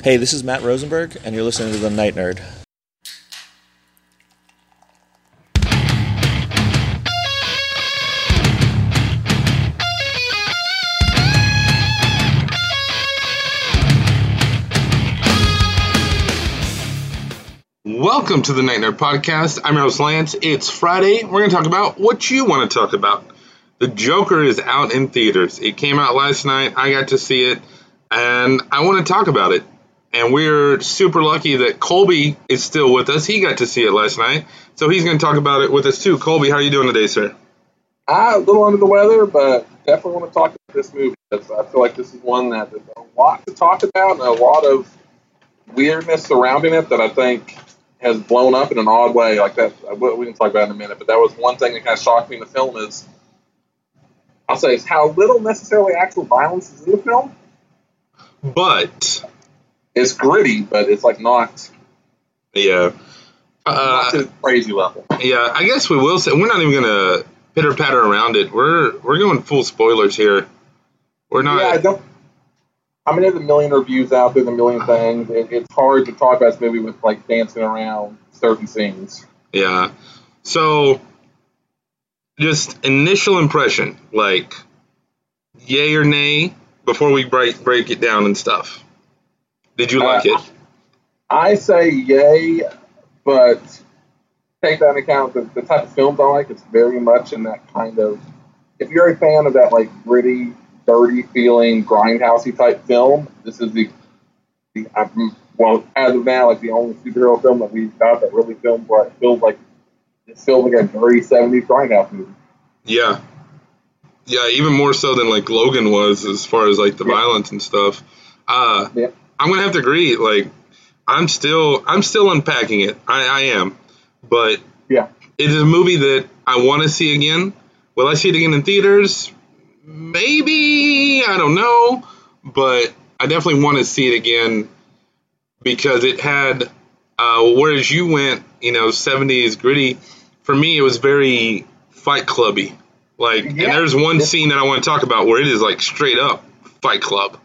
Hey, this is Matt Rosenberg, and you're listening to The Night Nerd. Welcome to the Night Nerd Podcast. I'm your host Lance. It's Friday. We're going to talk about what you want to talk about. The Joker is out in theaters. It came out last night. I got to see it, and I want to talk about it. And we're super lucky that Colby is still with us. He got to see it last night, so he's going to talk about it with us too. Colby, how are you doing today, sir? I'm a little under the weather, but definitely want to talk about this movie because I feel like this is one that there's a lot to talk about and a lot of weirdness surrounding it that I think has blown up in an odd way. Like that, uh, we we can talk about it in a minute. But that was one thing that kind of shocked me in the film is, I'll say, is how little necessarily actual violence is in the film. But It's gritty, but it's like not, yeah, not uh, to crazy level. yeah. I guess we will say we're not even going to pitter patter around it. We're we're going full spoilers here. We're not. Yeah, I don't. I mean, there's a million reviews out there, there's a million things. It, it's hard to talk about this movie with like dancing around certain scenes. Yeah. So, just initial impression, like, yay or nay, before we break break it down and stuff. Did you like Uh, it? I say yay, but take that into account. The, the type of films I like, it's very much in that kind of. If you're a fan of that like gritty, dirty feeling, grindhousey type film, this is the. the I'm, well, as of now, like the only superhero film that we've got that really films like feels like it feels like a dirty '70s grindhouse movie. Yeah. Yeah, even more so than like Logan was as far as like the Yeah. violence and stuff. Uh, Yeah. I'm gonna have to agree. Like, I'm still I'm still unpacking it. I, I am, but Yeah. it is a movie that I want to see again. Will I see it again in theaters? Maybe I don't know, but I definitely want to see it again because it had. Uh, whereas you went, you know, 70s gritty. For me, it was very Fight Clubby. Like, and there's one scene that I want to talk about where it is like straight up Fight Club.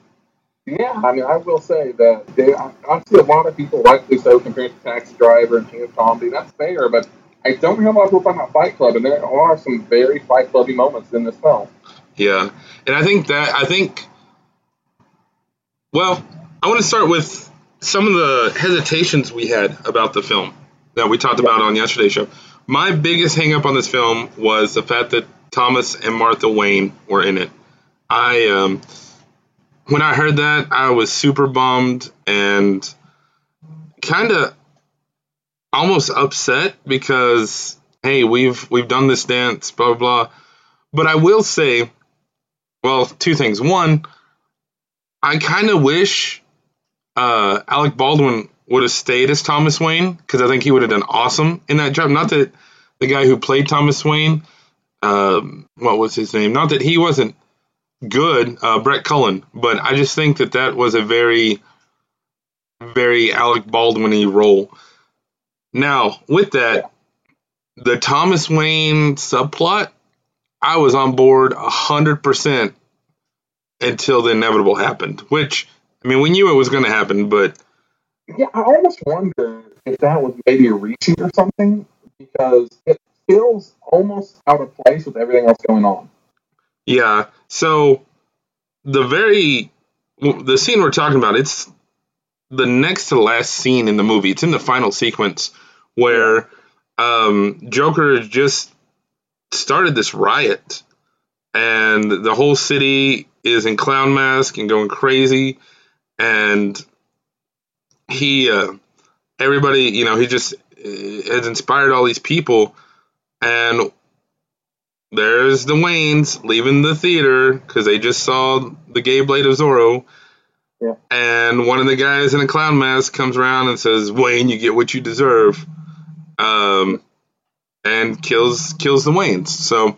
Yeah, I mean, I will say that they, I, I see a lot of people, rightly so, compared to Taxi Driver and King of Comedy. That's fair, but I don't hear a lot of people talking about Fight Club, and there are some very Fight Clubby moments in this film. Yeah, and I think that I think. Well, I want to start with some of the hesitations we had about the film that we talked about on yesterday's show. My biggest hangup on this film was the fact that Thomas and Martha Wayne were in it. I um, when I heard that, I was super bummed and kind of almost upset because hey, we've we've done this dance, blah blah blah. But I will say, well, two things. One, I kind of wish uh, Alec Baldwin would have stayed as Thomas Wayne because I think he would have done awesome in that job. Not that the guy who played Thomas Wayne, um, what was his name? Not that he wasn't good, uh, Brett Cullen, but I just think that that was a very, very Alec Baldwin-y role. Now, with that, the Thomas Wayne subplot, I was on board hundred percent until the inevitable happened. Which I mean, we knew it was going to happen, but Yeah, I almost wonder if that was maybe a reshoot or something, because it feels almost out of place with everything else going on. Yeah. So the very the scene we're talking about, it's the next to last scene in the movie. It's in the final sequence where um, Joker just started this riot, and the whole city is in clown mask and going crazy, and he, uh, everybody, you know, he just uh, has inspired all these people, and there's the Waynes leaving the theater because they just saw the gay blade of Zorro. Yeah. And one of the guys in a clown mask comes around and says, "Wayne, you get what you deserve," um, and kills kills the Waynes. So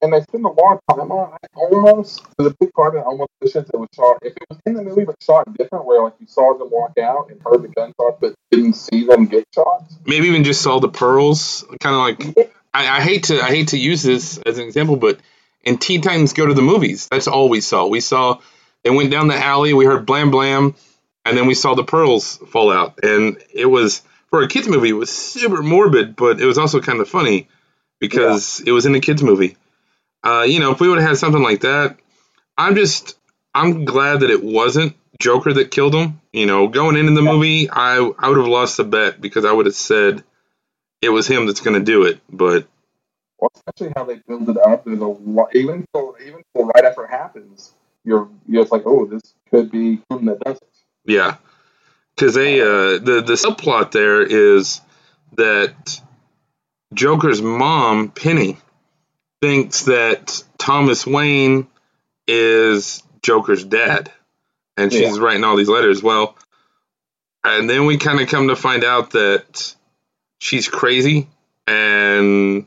And they spend a long time on. I almost, there's a big part of it, I almost wish it was shot, if it was in the movie but shot different, where like you saw them walk out and heard the gunshot but didn't see them get shot. maybe even just saw the pearls, kind of like I, I hate to I hate to use this as an example, but in Teen Titans Go to the Movies, that's all we saw. We saw they went down the alley, we heard blam blam, and then we saw the pearls fall out, and it was for a kids movie. It was super morbid, but it was also kind of funny because it was in a kids movie. Uh, you know, if we would have had something like that, I'm just I'm glad that it wasn't Joker that killed him. You know, going into the movie, I I would have lost the bet because I would have said it was him that's going to do it. But Well, especially how they build it up. There's a lot, even so, even so right after it happens, you're you're just like, oh, this could be him that does it. yeah, because they uh, the the subplot there is that Joker's mom Penny thinks that Thomas Wayne is Joker's dad, and she's Yeah. writing all these letters. Well, and then we kind of come to find out that she's crazy, and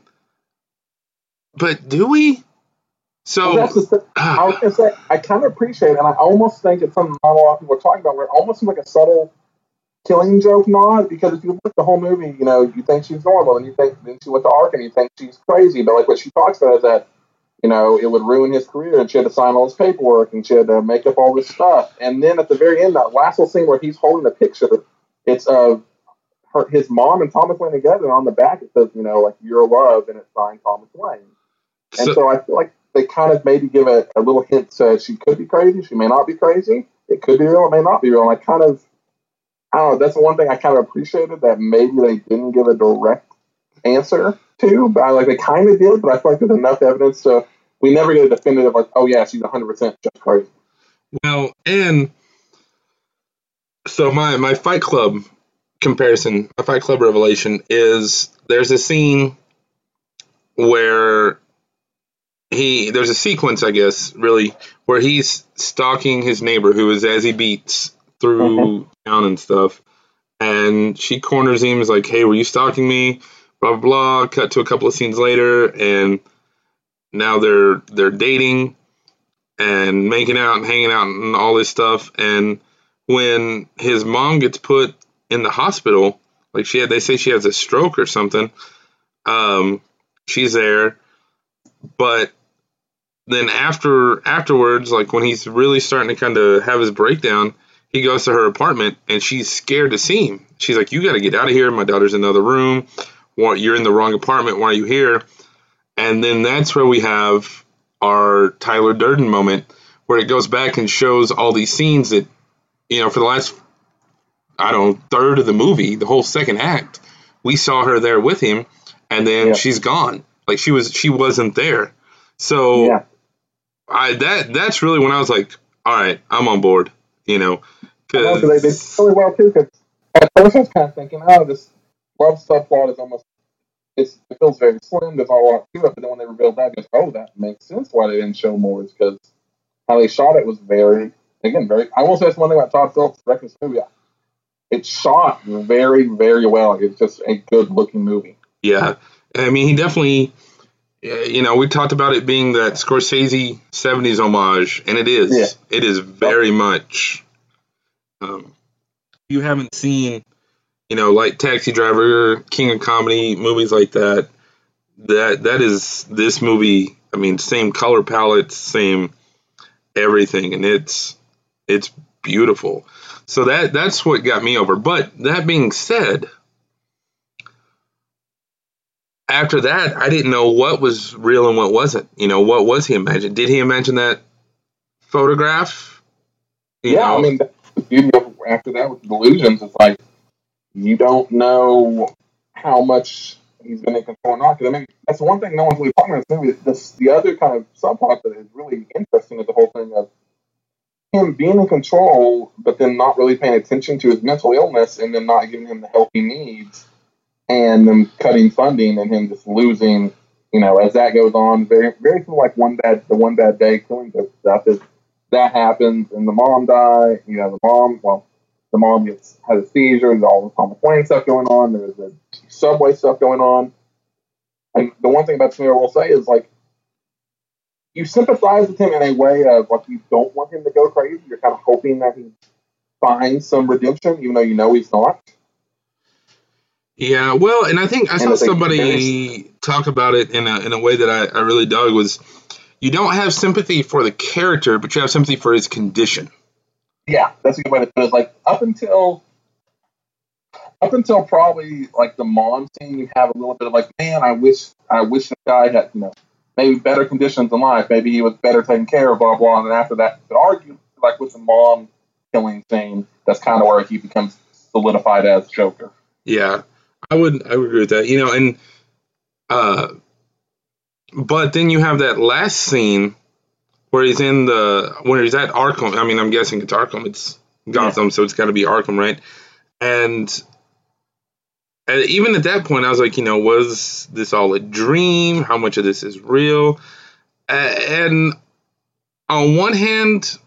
but do we? So Well, that's the thing. I was gonna say I kind of appreciate, it, and I almost think it's something not a lot of people are talking about, where it almost seems like a subtle killing joke nod. Because if you look at the whole movie, you know, you think she's normal, and you think then she went to Ark, and you think she's crazy. But like what she talks about is that you know it would ruin his career, and she had to sign all his paperwork, and she had to make up all this stuff. And then at the very end, that last little scene where he's holding the picture, it's of her, his mom and Thomas Wayne together, and on the back it says, you know, like "Your love," and it's signed Thomas Wayne. And So- so, I feel like they kind of maybe give a, a little hint to she could be crazy, she may not be crazy. It could be real, it may not be real. And I kind of, I don't know, that's the one thing I kind of appreciated that maybe they didn't give a direct answer to, but I, like they kind of did, but I feel like there's enough evidence to, we never get a definitive, like, oh yeah, she's 100% just crazy. Well, and so my my Fight Club comparison, my Fight Club revelation is there's a scene where he there's a sequence, I guess, really, where he's stalking his neighbor who is as he beats through uh-huh. town and stuff, and she corners him is like, "Hey, were you stalking me?" Blah blah blah. Cut to a couple of scenes later, and now they're they're dating and making out and hanging out and all this stuff. And when his mom gets put in the hospital, like she had, they say she has a stroke or something. Um, she's there, but then after afterwards, like when he's really starting to kind of have his breakdown, he goes to her apartment and she's scared to see him. She's like, "You got to get out of here. My daughter's in another room. You're in the wrong apartment? Why are you here?" And then that's where we have our Tyler Durden moment, where it goes back and shows all these scenes that, you know, for the last, I don't know, third of the movie, the whole second act, we saw her there with him, and then Yeah. she's gone. Like she was, she wasn't there. So Yeah. I that that's really when I was like, all right, I'm on board. You know, because they did really well too. Because at first I was kind of thinking, oh, this love subplot is almost it's, it feels very slim. There's not a lot to it. But then when they revealed that, I goes, oh, that makes sense why they didn't show more. Is because how they shot it was very again very. I will say that's one thing about Todd Phillips directing this movie. It's shot very very well. It's just a good looking movie. Yeah, I mean, he definitely, uh, you know, we talked about it being that Scorsese '70s homage, and it is. Yeah. It is very much. Um, you haven't seen, you know, like Taxi Driver, King of Comedy, movies like that. That that is this movie. I mean, same color palette, same everything, and it's it's beautiful. So that that's what got me over. But that being said, after that, I didn't know what was real and what wasn't. You know, what was he imagining? Did he imagine that photograph? You yeah, know? I mean, after that with delusions, it's like you don't know how much he's been in control or not. Because I mean, that's one thing no one's really talking about this movie. This, the other kind of subplot that is really interesting is the whole thing of him being in control, but then not really paying attention to his mental illness, and then not giving him the help he needs, and then cutting funding, and him just losing. You know, as that goes on, very, very sort like one bad, the one bad day killing stuff is that happens, and the mom die. You know, the mom, well, the mom gets has a seizure, and all the Thomas Wayne stuff going on. There's the subway stuff going on, and the one thing about Samir I will say is like you sympathize with him in a way of like you don't want him to go crazy. You're kind of hoping that he finds some redemption, even though you know he's not. Yeah, well, and I think I saw somebody talk about it in a in a way that I, I really dug was you don't have sympathy for the character, but you have sympathy for his condition. Yeah, that's a good way to put it. Like up until up until probably like the mom scene, you have a little bit of like, man, I wish I wish the guy had you know maybe better conditions in life, maybe he was better taken care of, blah blah. And then after that, but argue like with the mom killing scene, that's kind of where he becomes solidified as Joker. Yeah, I would I would agree with that. You know, and uh, but then you have that last scene where he's in the where he's at Arkham. I mean, I'm guessing it's Arkham. It's Gotham, so it's got to be Arkham, right? And and even at that point, I was like, you know, was this all a dream? How much of this is real? A- And on one hand,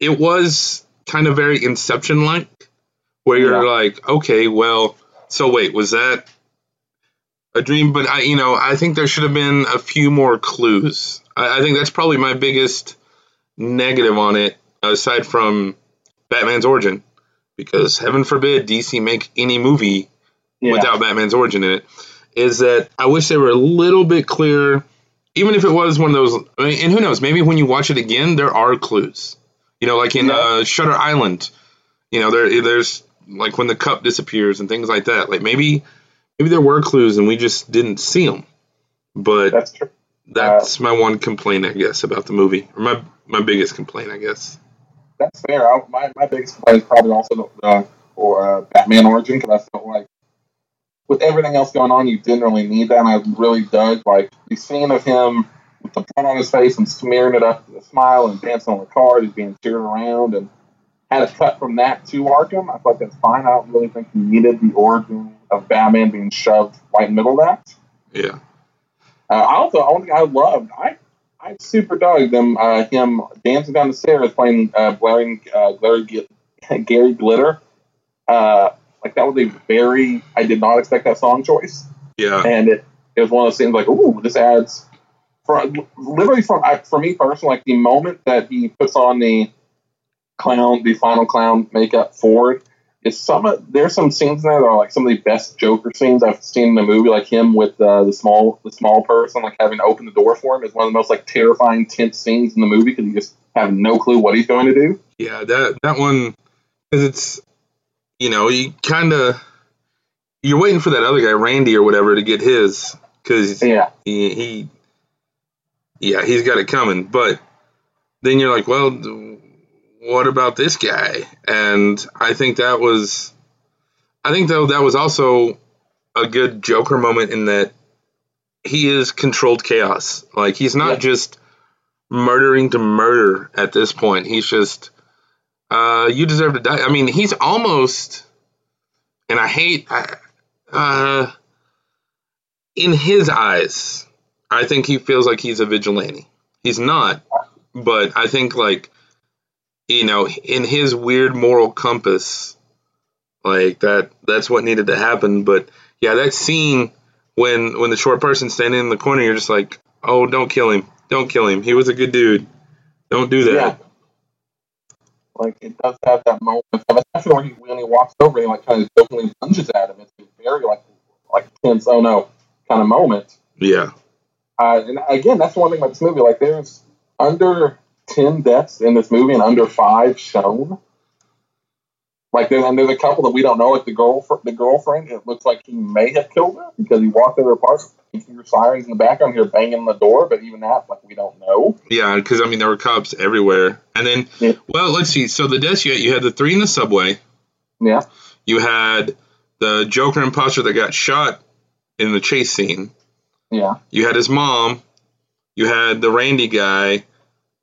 it was kind of very Inception like, where you're Yeah. like, okay, well, so wait, was that a dream? But I, you know, I think there should have been a few more clues. I, I think that's probably my biggest negative on it, aside from Batman's origin, because heaven forbid DC make any movie Yeah. without Batman's origin in it, is that I wish they were a little bit clearer. Even if it was one of those, I mean, and who knows, maybe when you watch it again, there are clues. You know, like in Yeah. uh, Shutter Island, you know, there there's like when the cup disappears and things like that. Like maybe maybe there were clues and we just didn't see them. But that's that's my one complaint, I guess, about the movie, or my my biggest complaint, I guess. That's fair. I, my my biggest complaint is probably also uh, for uh, Batman Origin because I felt like with everything else going on, you didn't really need that. And I really dug like the scene of him with the blood on his face and smearing it up with a smile and dancing on the car, he's being cheered around, and had a cut from that to Arkham. I thought that's fine. I don't really think you needed the origin of Batman being shoved right in the middle of that. Yeah, Uh, I also, thing I loved, I, I super dug them, uh, him dancing down the stairs playing uh, blaring, uh, Gary, Gary Glitter. Uh, like that was a very, I did not expect that song choice, yeah, and it, it was one of those things like, ooh, this adds, for literally from I, for me personally, like the moment that he puts on the clown, the final clown makeup for it, is some of there's some scenes in there that are like some of the best Joker scenes I've seen in the movie, like him with uh, the small the small person, like having to open the door for him is one of the most like terrifying, tense scenes in the movie because you just have no clue what he's going to do. yeah. That that one, because it's you know you kind of you're waiting for that other guy, Randy or whatever, to get his because Yeah, he, he yeah he's got it coming but then you're like well what about this guy and i think that was i think though that was also a good joker moment in that he is controlled chaos like he's not Yeah. just murdering to murder at this point he's just uh you deserve to die i mean he's almost and i hate I, uh in his eyes I think he feels like he's a vigilante. He's not, but I think like you know, in his weird moral compass, like that that's what needed to happen. But yeah, that scene when when the short person's standing in the corner, you're just like, oh, don't kill him, don't kill him. He was a good dude. Don't do that. yeah. Like it does have that moment, especially when he when he walks over and like kind of jokingly lunges at him. It's a very like like tense, oh no, kind of moment. Yeah, Uh, and again, that's one thing about this movie. Like, there's under ten deaths in this movie, and under five shown. Like, there, and there's a couple that we don't know. Like the girl, the girlfriend. It looks like he may have killed her because he walked in her apartment. You hear sirens in the background, here banging on the door, but even that, like, we don't know. yeah. Because I mean, there were cops everywhere, and then Yeah. well, let's see. So the deaths you had, you had the three in the subway. Yeah, You had the Joker imposter that got shot in the chase scene. yeah, You had his mom. You had the Randy guy,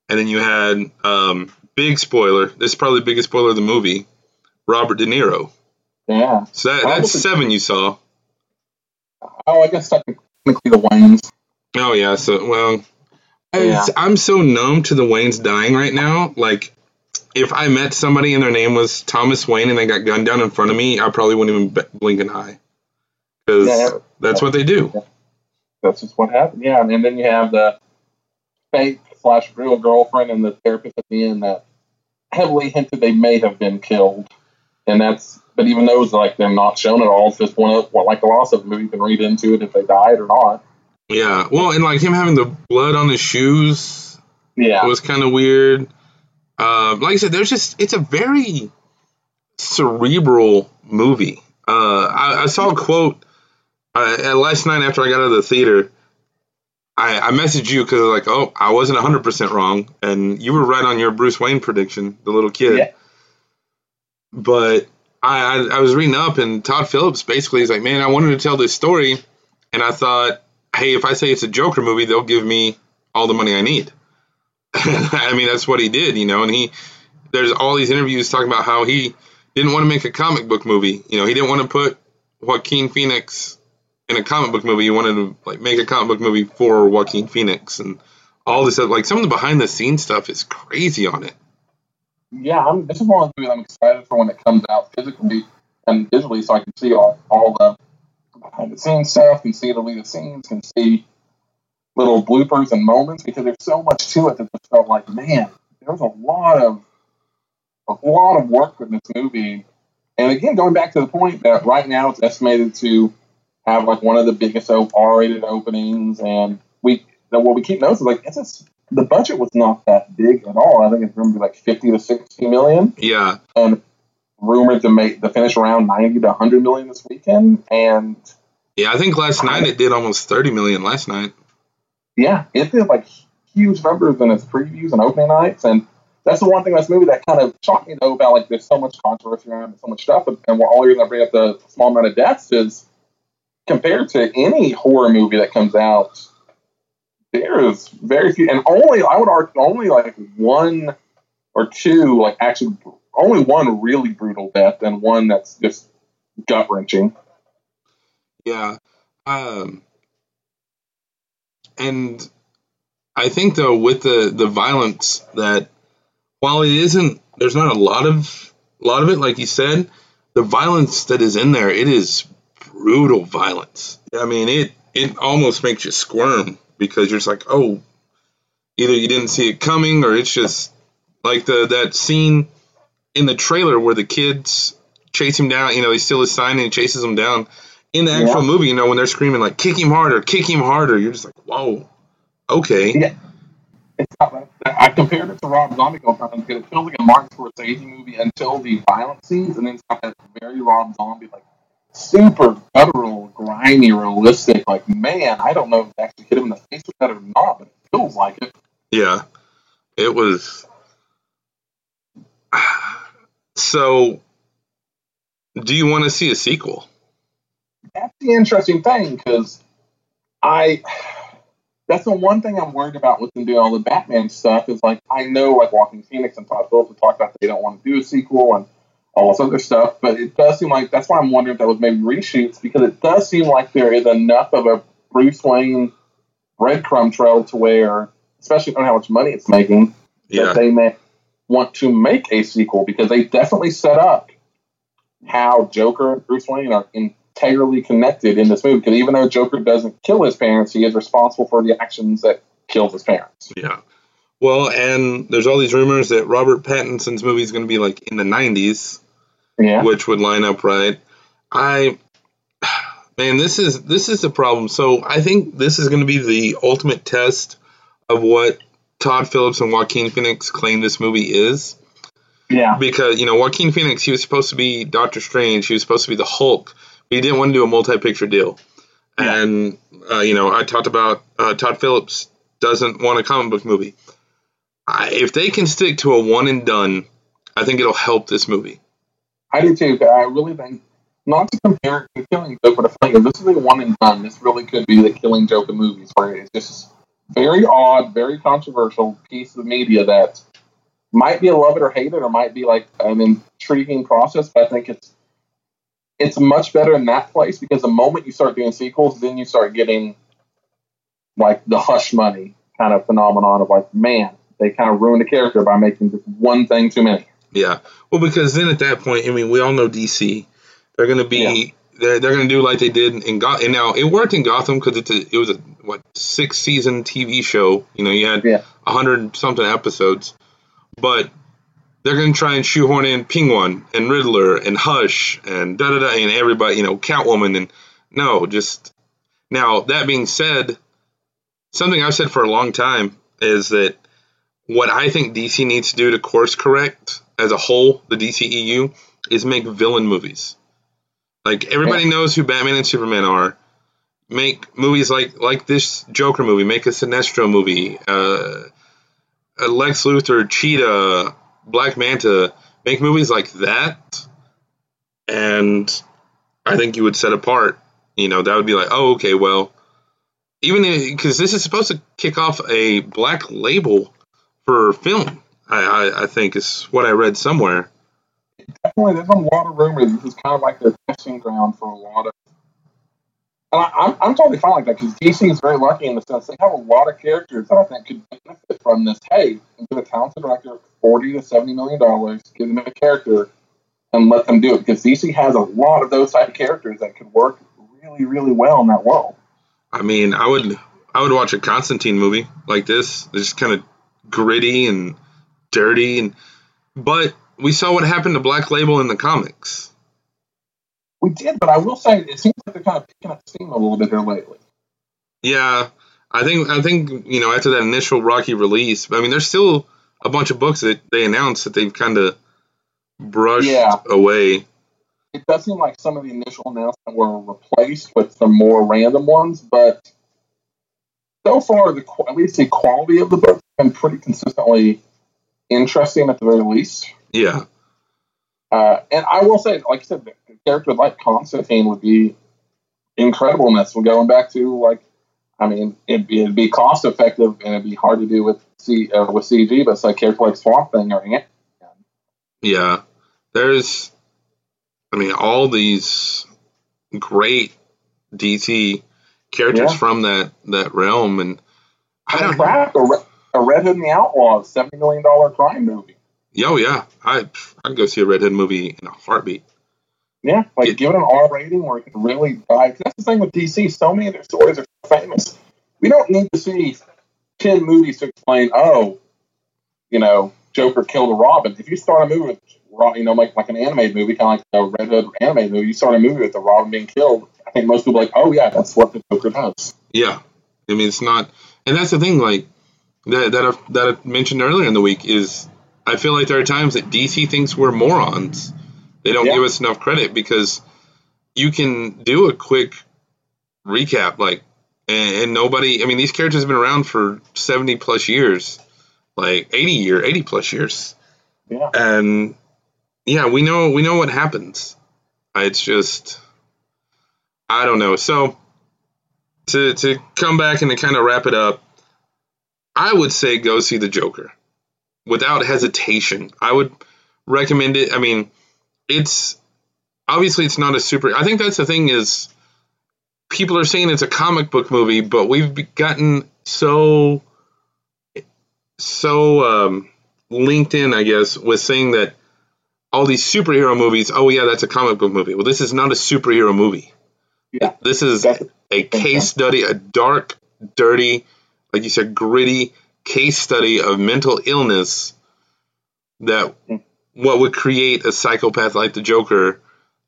and then you had um, big spoiler. This is probably the biggest spoiler of the movie. Robert De Niro. yeah. So that, that's seven you saw. Oh, I guess technically the Waynes. Oh yeah. So well, Yeah. I'm so numb to the Waynes dying right now. Like, if I met somebody and their name was Thomas Wayne and they got gunned down in front of me, I probably wouldn't even blink an eye. Because Yeah. that's what they do. That's just what happened. Yeah, and then you have the fake slash real girlfriend and the therapist at the end that heavily hinted they may have been killed, and that's. But even those, like, they're not shown at all. It's just one of, well, like the loss of the movie, you can read into it if they died or not. Yeah. Well, and like him having the blood on his shoes Yeah, was kind of weird. Uh, like I said, there's just it's a very cerebral movie. Uh, I, I saw a quote uh, last night after I got out of the theater. I, I messaged you because like, oh, I wasn't 100 percent wrong, and you were right on your Bruce Wayne prediction, the little kid. Yeah. But I, I I was reading up, and Todd Phillips basically is like, man, I wanted to tell this story, and I thought, hey, if I say it's a Joker movie, they'll give me all the money I need. I mean, that's what he did, you know. And he, there's all these interviews talking about how he didn't want to make a comic book movie. You know, he didn't want to put Joaquin Phoenix in a comic book movie. you wanted to like make a comic book movie for Joaquin Phoenix and all this stuff. Like some of the behind the scenes stuff is crazy on it. Yeah, I'm, this is one of the movies I'm excited for when it comes out physically and digitally, so I can see all, all the behind the scenes stuff, can see the lead scenes, can see little bloopers and moments because there's so much to it that just felt like, man, there's a lot of a lot of work in this movie. And again, going back to the point that right now it's estimated to have like one of the biggest R-rated openings, and we what we keep noticing like it's just, the budget was not that big at all. I think it's going to be like fifty to sixty million, Yeah, and rumored to make the finish around ninety to hundred million this weekend. And yeah. I think last night it did almost 30 million. Last night. yeah, it did like huge numbers in its previews and opening nights, and that's the one thing in this movie that kind of shocked me though about like there's so much controversy around it, so much stuff, and, and all the reason I bring up the small amount of deaths is compared to any horror movie that comes out, there is very few, and only I would argue only like one or two like actually only one really brutal death and one that's just gut wrenching. Yeah. Um, and I think though with the the violence that while it isn't there's not a lot of a lot of it like you said the violence that is in there it is brutal violence. I mean it it almost makes you squirm because you're just like oh either you didn't see it coming or it's just like the that scene in the trailer where the kids chase him down you know he steals his sign and he chases him down in the actual Yeah. movie, you know, when they're screaming like "kick him harder, kick him harder," you're just like, "Whoa, okay." Yeah. It's not, I compared it to Rob Zombie going times because it feels like a Martin Scorsese movie until the violent scenes, and then it's got that very Rob Zombie, like super guttural, grimy, realistic. Like, man, I don't know if they actually hit him in the face with that or not, but it feels like it. Yeah, it was. So, do you want to see a sequel? That's the interesting thing because I. That's the one thing I'm worried about with them doing all the Batman stuff is like I know like Joaquin Phoenix and Todd Phillips have talked about they don't want to do a sequel and all this other stuff, but it does seem like that's why I'm wondering if that was maybe reshoots because it does seem like there is enough of a Bruce Wayne breadcrumb trail to where, especially on how much money it's making, Yeah, that they may want to make a sequel because they definitely set up how Joker and Bruce Wayne are integrally connected in this movie. Because even though Joker doesn't kill his parents, he is responsible for the actions that killed his parents. yeah. Well, and there's all these rumors that Robert Pattinson's movie is going to be like in the '90s, Yeah, which would line up right. I, man, this is this is the problem. So I think this is going to be the ultimate test of what Todd Phillips and Joaquin Phoenix claim this movie is. yeah, because you know Joaquin Phoenix, he was supposed to be Doctor Strange, he was supposed to be the Hulk, but he didn't want to do a multi-picture deal. Yeah. And uh, you know, I talked about uh, Todd Phillips doesn't want a comic book movie. I, if they can stick to a one and done, I think it'll help this movie. I do too. I really think not to compare it to Killing Joke, but I feel like if this is a one and done, this really could be the Killing Joke of movies, where it's just very odd, very controversial piece of media that might be a love it or hate it, or might be like an intriguing process. But I think it's it's much better in that place because the moment you start doing sequels, then you start getting like the hush money kind of phenomenon of like, man, they kind of ruined the character by making just one thing too many. Yeah. Well, because then at that point, I mean, we all know DC. They're going to be they're, they're going to do like they did in Gotham. And now it worked in Gotham because it's a, it was a what six season TV show. You know, you had Yeah. a hundred something episodes, but they're going to try and shoehorn in Penguin and Riddler and Hush and da da da and everybody. You know, Catwoman and no, just now. That being said, something I've said for a long time is that what I think DC needs to do to course correct as a whole, the DCEU, is make villain movies. Like everybody Yeah. knows who Batman and Superman are. Make movies like like this Joker movie. Make a Sinestro movie. Uh, a Lex Luthor, Cheetah, Black Manta. Make movies like that, and I think you would set apart. You know, that would be like, oh, okay, well, even because this is supposed to kick off a black label for film. I, I, I think is what I read somewhere. definitely there's a lot of rumors. This is kind of like their testing ground for a lot of. And I, I'm, I'm totally fine like that because DC is very lucky in the sense they have a lot of characters that I think could benefit from this. Hey, give a talented director forty to seventy million dollars, give them a character, and let them do it because DC has a lot of those type of characters that could work really, really well in that world. I mean, I would I would watch a Constantine movie like this. It's just kind of gritty and dirty, and but we saw what happened to Black Label in the comics. We did, but I will say it seems like they're kind of picking up steam a little bit here lately. Yeah, I think I think you know after that initial rocky release, I mean, there's still a bunch of books that they announced that they've kind of brushed Yeah. away. it does seem like some of the initial announcements were replaced with some more random ones, but so far, the at least the quality of the books has been pretty consistently interesting at the very least. Yeah, Uh, and I will say, like I said, the character like Constantine would be incredible in this. We're going back to like, I mean, it'd be, it'd be cost effective and it'd be hard to do with C uh, with CG, but it's like character like Swamp Thing or Ant. yeah. There's, I mean, all these great DC characters Yeah. from that that realm, and I don't know. A, Hood and the Outlaws, seventy million dollar crime movie. Yo, yeah, I I'd go see a Red Hood movie in a heartbeat. Yeah, like give it an R rating where it can really dive. That's the thing with DC. So many of their stories are famous. We don't need to see ten movies to explain. Oh, you know, Joker killed a Robin. If you start a movie with, you know, like like an animated movie, kind of like a Red Hood animated movie, you start a movie with the Robin being killed. I think most people are like, oh yeah, that's what the Joker does. Yeah, I mean it's not, and that's the thing. Like that that I, that I mentioned earlier in the week is I feel like there are times that DC thinks we're morons. They don't Yeah. give us enough credit because you can do a quick recap, like, and, and nobody. I mean, these characters have been around for seventy plus years, like eighty year, eighty plus years, Yeah, and yeah, we know we know what happens. It's just I don't know. So to to come back and to kind of wrap it up, I would say go see the Joker without hesitation. I would recommend it. I mean, it's obviously it's not a super. I think that's the thing is people are saying it's a comic book movie, but we've gotten so so um, linked in, I guess, with saying that all these superhero movies. Oh yeah, that's a comic book movie. Well, this is not a superhero movie. yeah. This is a case study, a dark, dirty, like you said, gritty case study of mental illness that what would create a psychopath like the Joker,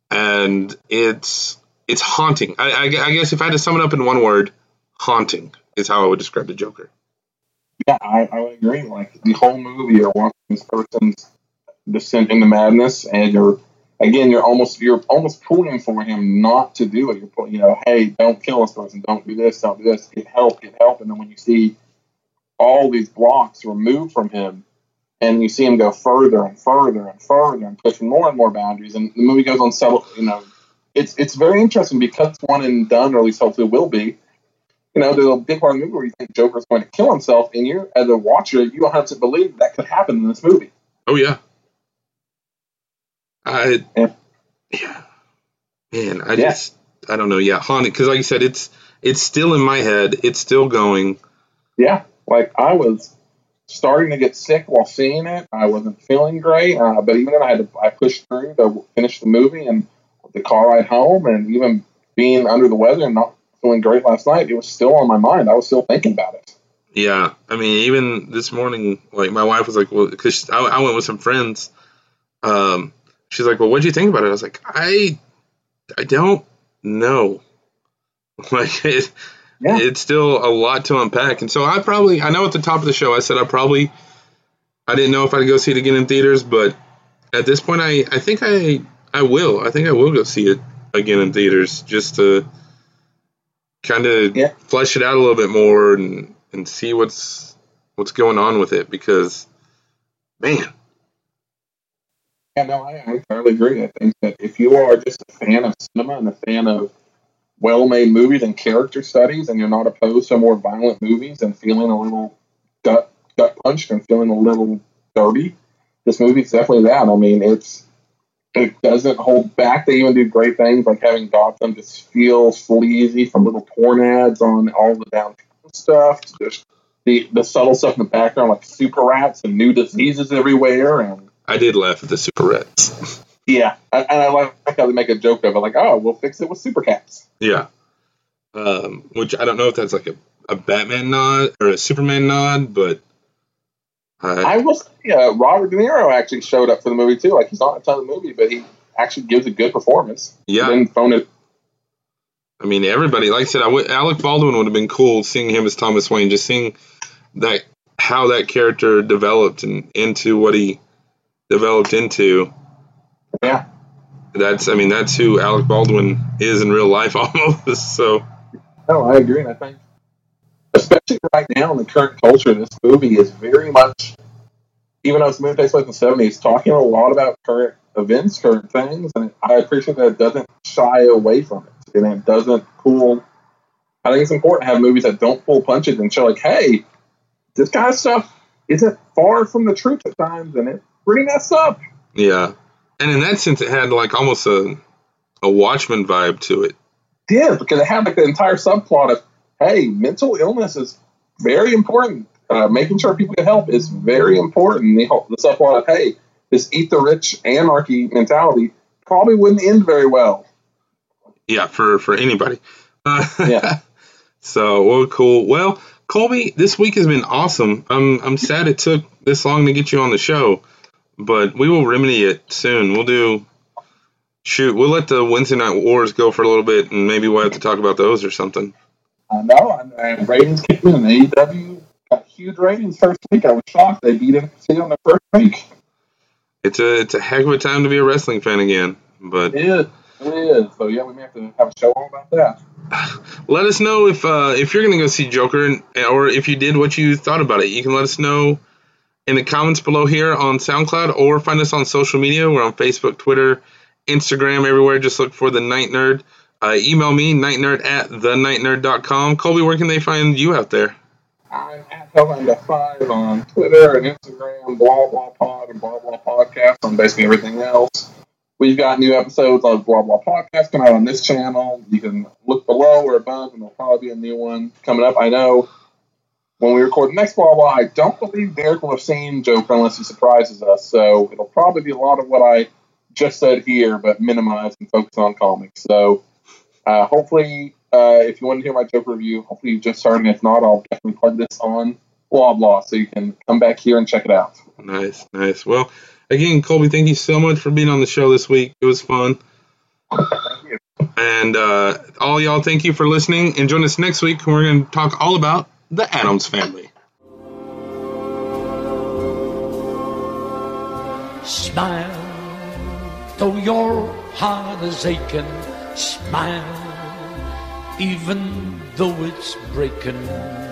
and it's it's haunting. I, I, I guess if I had to sum it up in one word, haunting is how I would describe the Joker. Yeah, I, I would agree. Like the whole movie, you're watching this person's descent into madness, and you're again, you're almost you're almost pulling for him not to do it. You're pulling, you know, hey, don't kill this person, don't do this, don't do this, get help, get help. And then when you see all these blocks removed from him, and you see him go further and further and further and pushing more and more boundaries, and the movie goes on several, you know, it's it's very interesting because one and done, or at least hopefully will be you know, there's a big part of the movie where you think Joker's going to kill himself, and you, as a watcher, you don't have to believe that could happen in this movie. Oh yeah. I Yeah. yeah. Man, I Yeah. just I don't know. Yeah, haunted because like you said, it's it's still in my head. It's still going. Yeah, like I was starting to get sick while seeing it. I wasn't feeling great, uh, but even then, I had to I pushed through to finish the movie and the car ride home, and even being under the weather and not feeling great last night, it was still on my mind. I was still thinking about it. Yeah, I mean, even this morning, like my wife was like, "Well," because I, I went with some friends. Um, she's like, "Well, what'd you think about it?" I was like, "I, I don't know. Like, it, Yeah. it's still a lot to unpack." And so I probably, I know at the top of the show, I said I probably I didn't know if I'd go see it again in theaters, but at this point, I, I think I I will. I think I will go see it again in theaters just to kind of Yeah. flesh it out a little bit more and and see what's what's going on with it because man, Yeah, no, I, I entirely agree. I think that if you are just a fan of cinema and a fan of well-made movies and character studies, and you're not opposed to more violent movies and feeling a little gut gut punched and feeling a little dirty, this movie's definitely that. I mean, it's it doesn't hold back. They even do great things like having Gotham just feel sleazy from little porn ads on all the downtown stuff. Just the the subtle stuff in the background, like super rats and new diseases everywhere, and I did laugh at the Super Rats. yeah, and I like how they make a joke of it, like, "Oh, we'll fix it with super cats." yeah, um, which I don't know if that's like a, a Batman nod or a Superman nod, but I will say, uh, Robert De Niro actually showed up for the movie too. Like he's not in a ton of the movie, but he actually gives a good performance. Yeah. He didn't phone it. I mean, everybody, like I said, I w- Alec Baldwin would have been cool seeing him as Thomas Wayne, just seeing that how that character developed and into what he developed into. Yeah, That's, I mean, that's who Alec Baldwin is in real life almost. So, no, I agree, I think, especially right now in the current culture, this movie is very much, even though it's a movie takes place in the seventies, talking a lot about current events, current things, and I appreciate that it doesn't shy away from it, and it doesn't pull. I think it's important to have movies that don't pull punches and show like, hey, this kind of stuff isn't far from the truth at times, and it's pretty messed up. yeah. And in that sense, it had like almost a, a Watchmen vibe to it. did because it had like the entire subplot of hey, mental illness is very important. Uh, making sure people get help is very important. The, whole- the subplot of hey, this eat the rich anarchy mentality probably wouldn't end very well. Yeah, for, for anybody. Uh, Yeah. so, well, cool. Well, Colby, this week has been awesome. I'm I'm sad it took this long to get you on the show, but we will remedy it soon. We'll do shoot. We'll let the Wednesday night wars go for a little bit, and maybe we'll have to talk about those or something. I know, and, and ratings came in, and AEW got huge ratings first week. I was shocked they beat NXT on the first week. It's a it's a heck of a time to be a wrestling fan again. But It is, it is. So yeah, we may have to have a show all about that. let us know if uh, if you're gonna go see Joker, and, or if you did what you thought about it. You can let us know in the comments below here on SoundCloud, or find us on social media. We're on Facebook, Twitter, Instagram, everywhere. Just look for the Night Nerd. Uh, email me nightnerd at thenightnerd.com. Colby, where can they find you out there? I'm at Hellender Five on Twitter and Instagram, blah blah pod and blah blah podcast on basically everything else. We've got new episodes of blah blah podcast coming out on this channel. You can look below or above, and there'll probably be a new one coming up. I know when we record the next blah blah, I don't believe Derek will have seen Joker unless he surprises us. So it'll probably be a lot of what I just said here, but minimized and focus on comics. So uh, hopefully, uh, if you want to hear my Joker review, hopefully you just started. If not, I'll definitely plug this on blah blah, so you can come back here and check it out. Nice, nice. Well, again, Colby, thank you so much for being on the show this week. It was fun. And uh, all y'all, thank you for listening. And join us next week when we're going to talk all about the Addams family. Smile, though your heart is aching. Smile, even though it's breaking.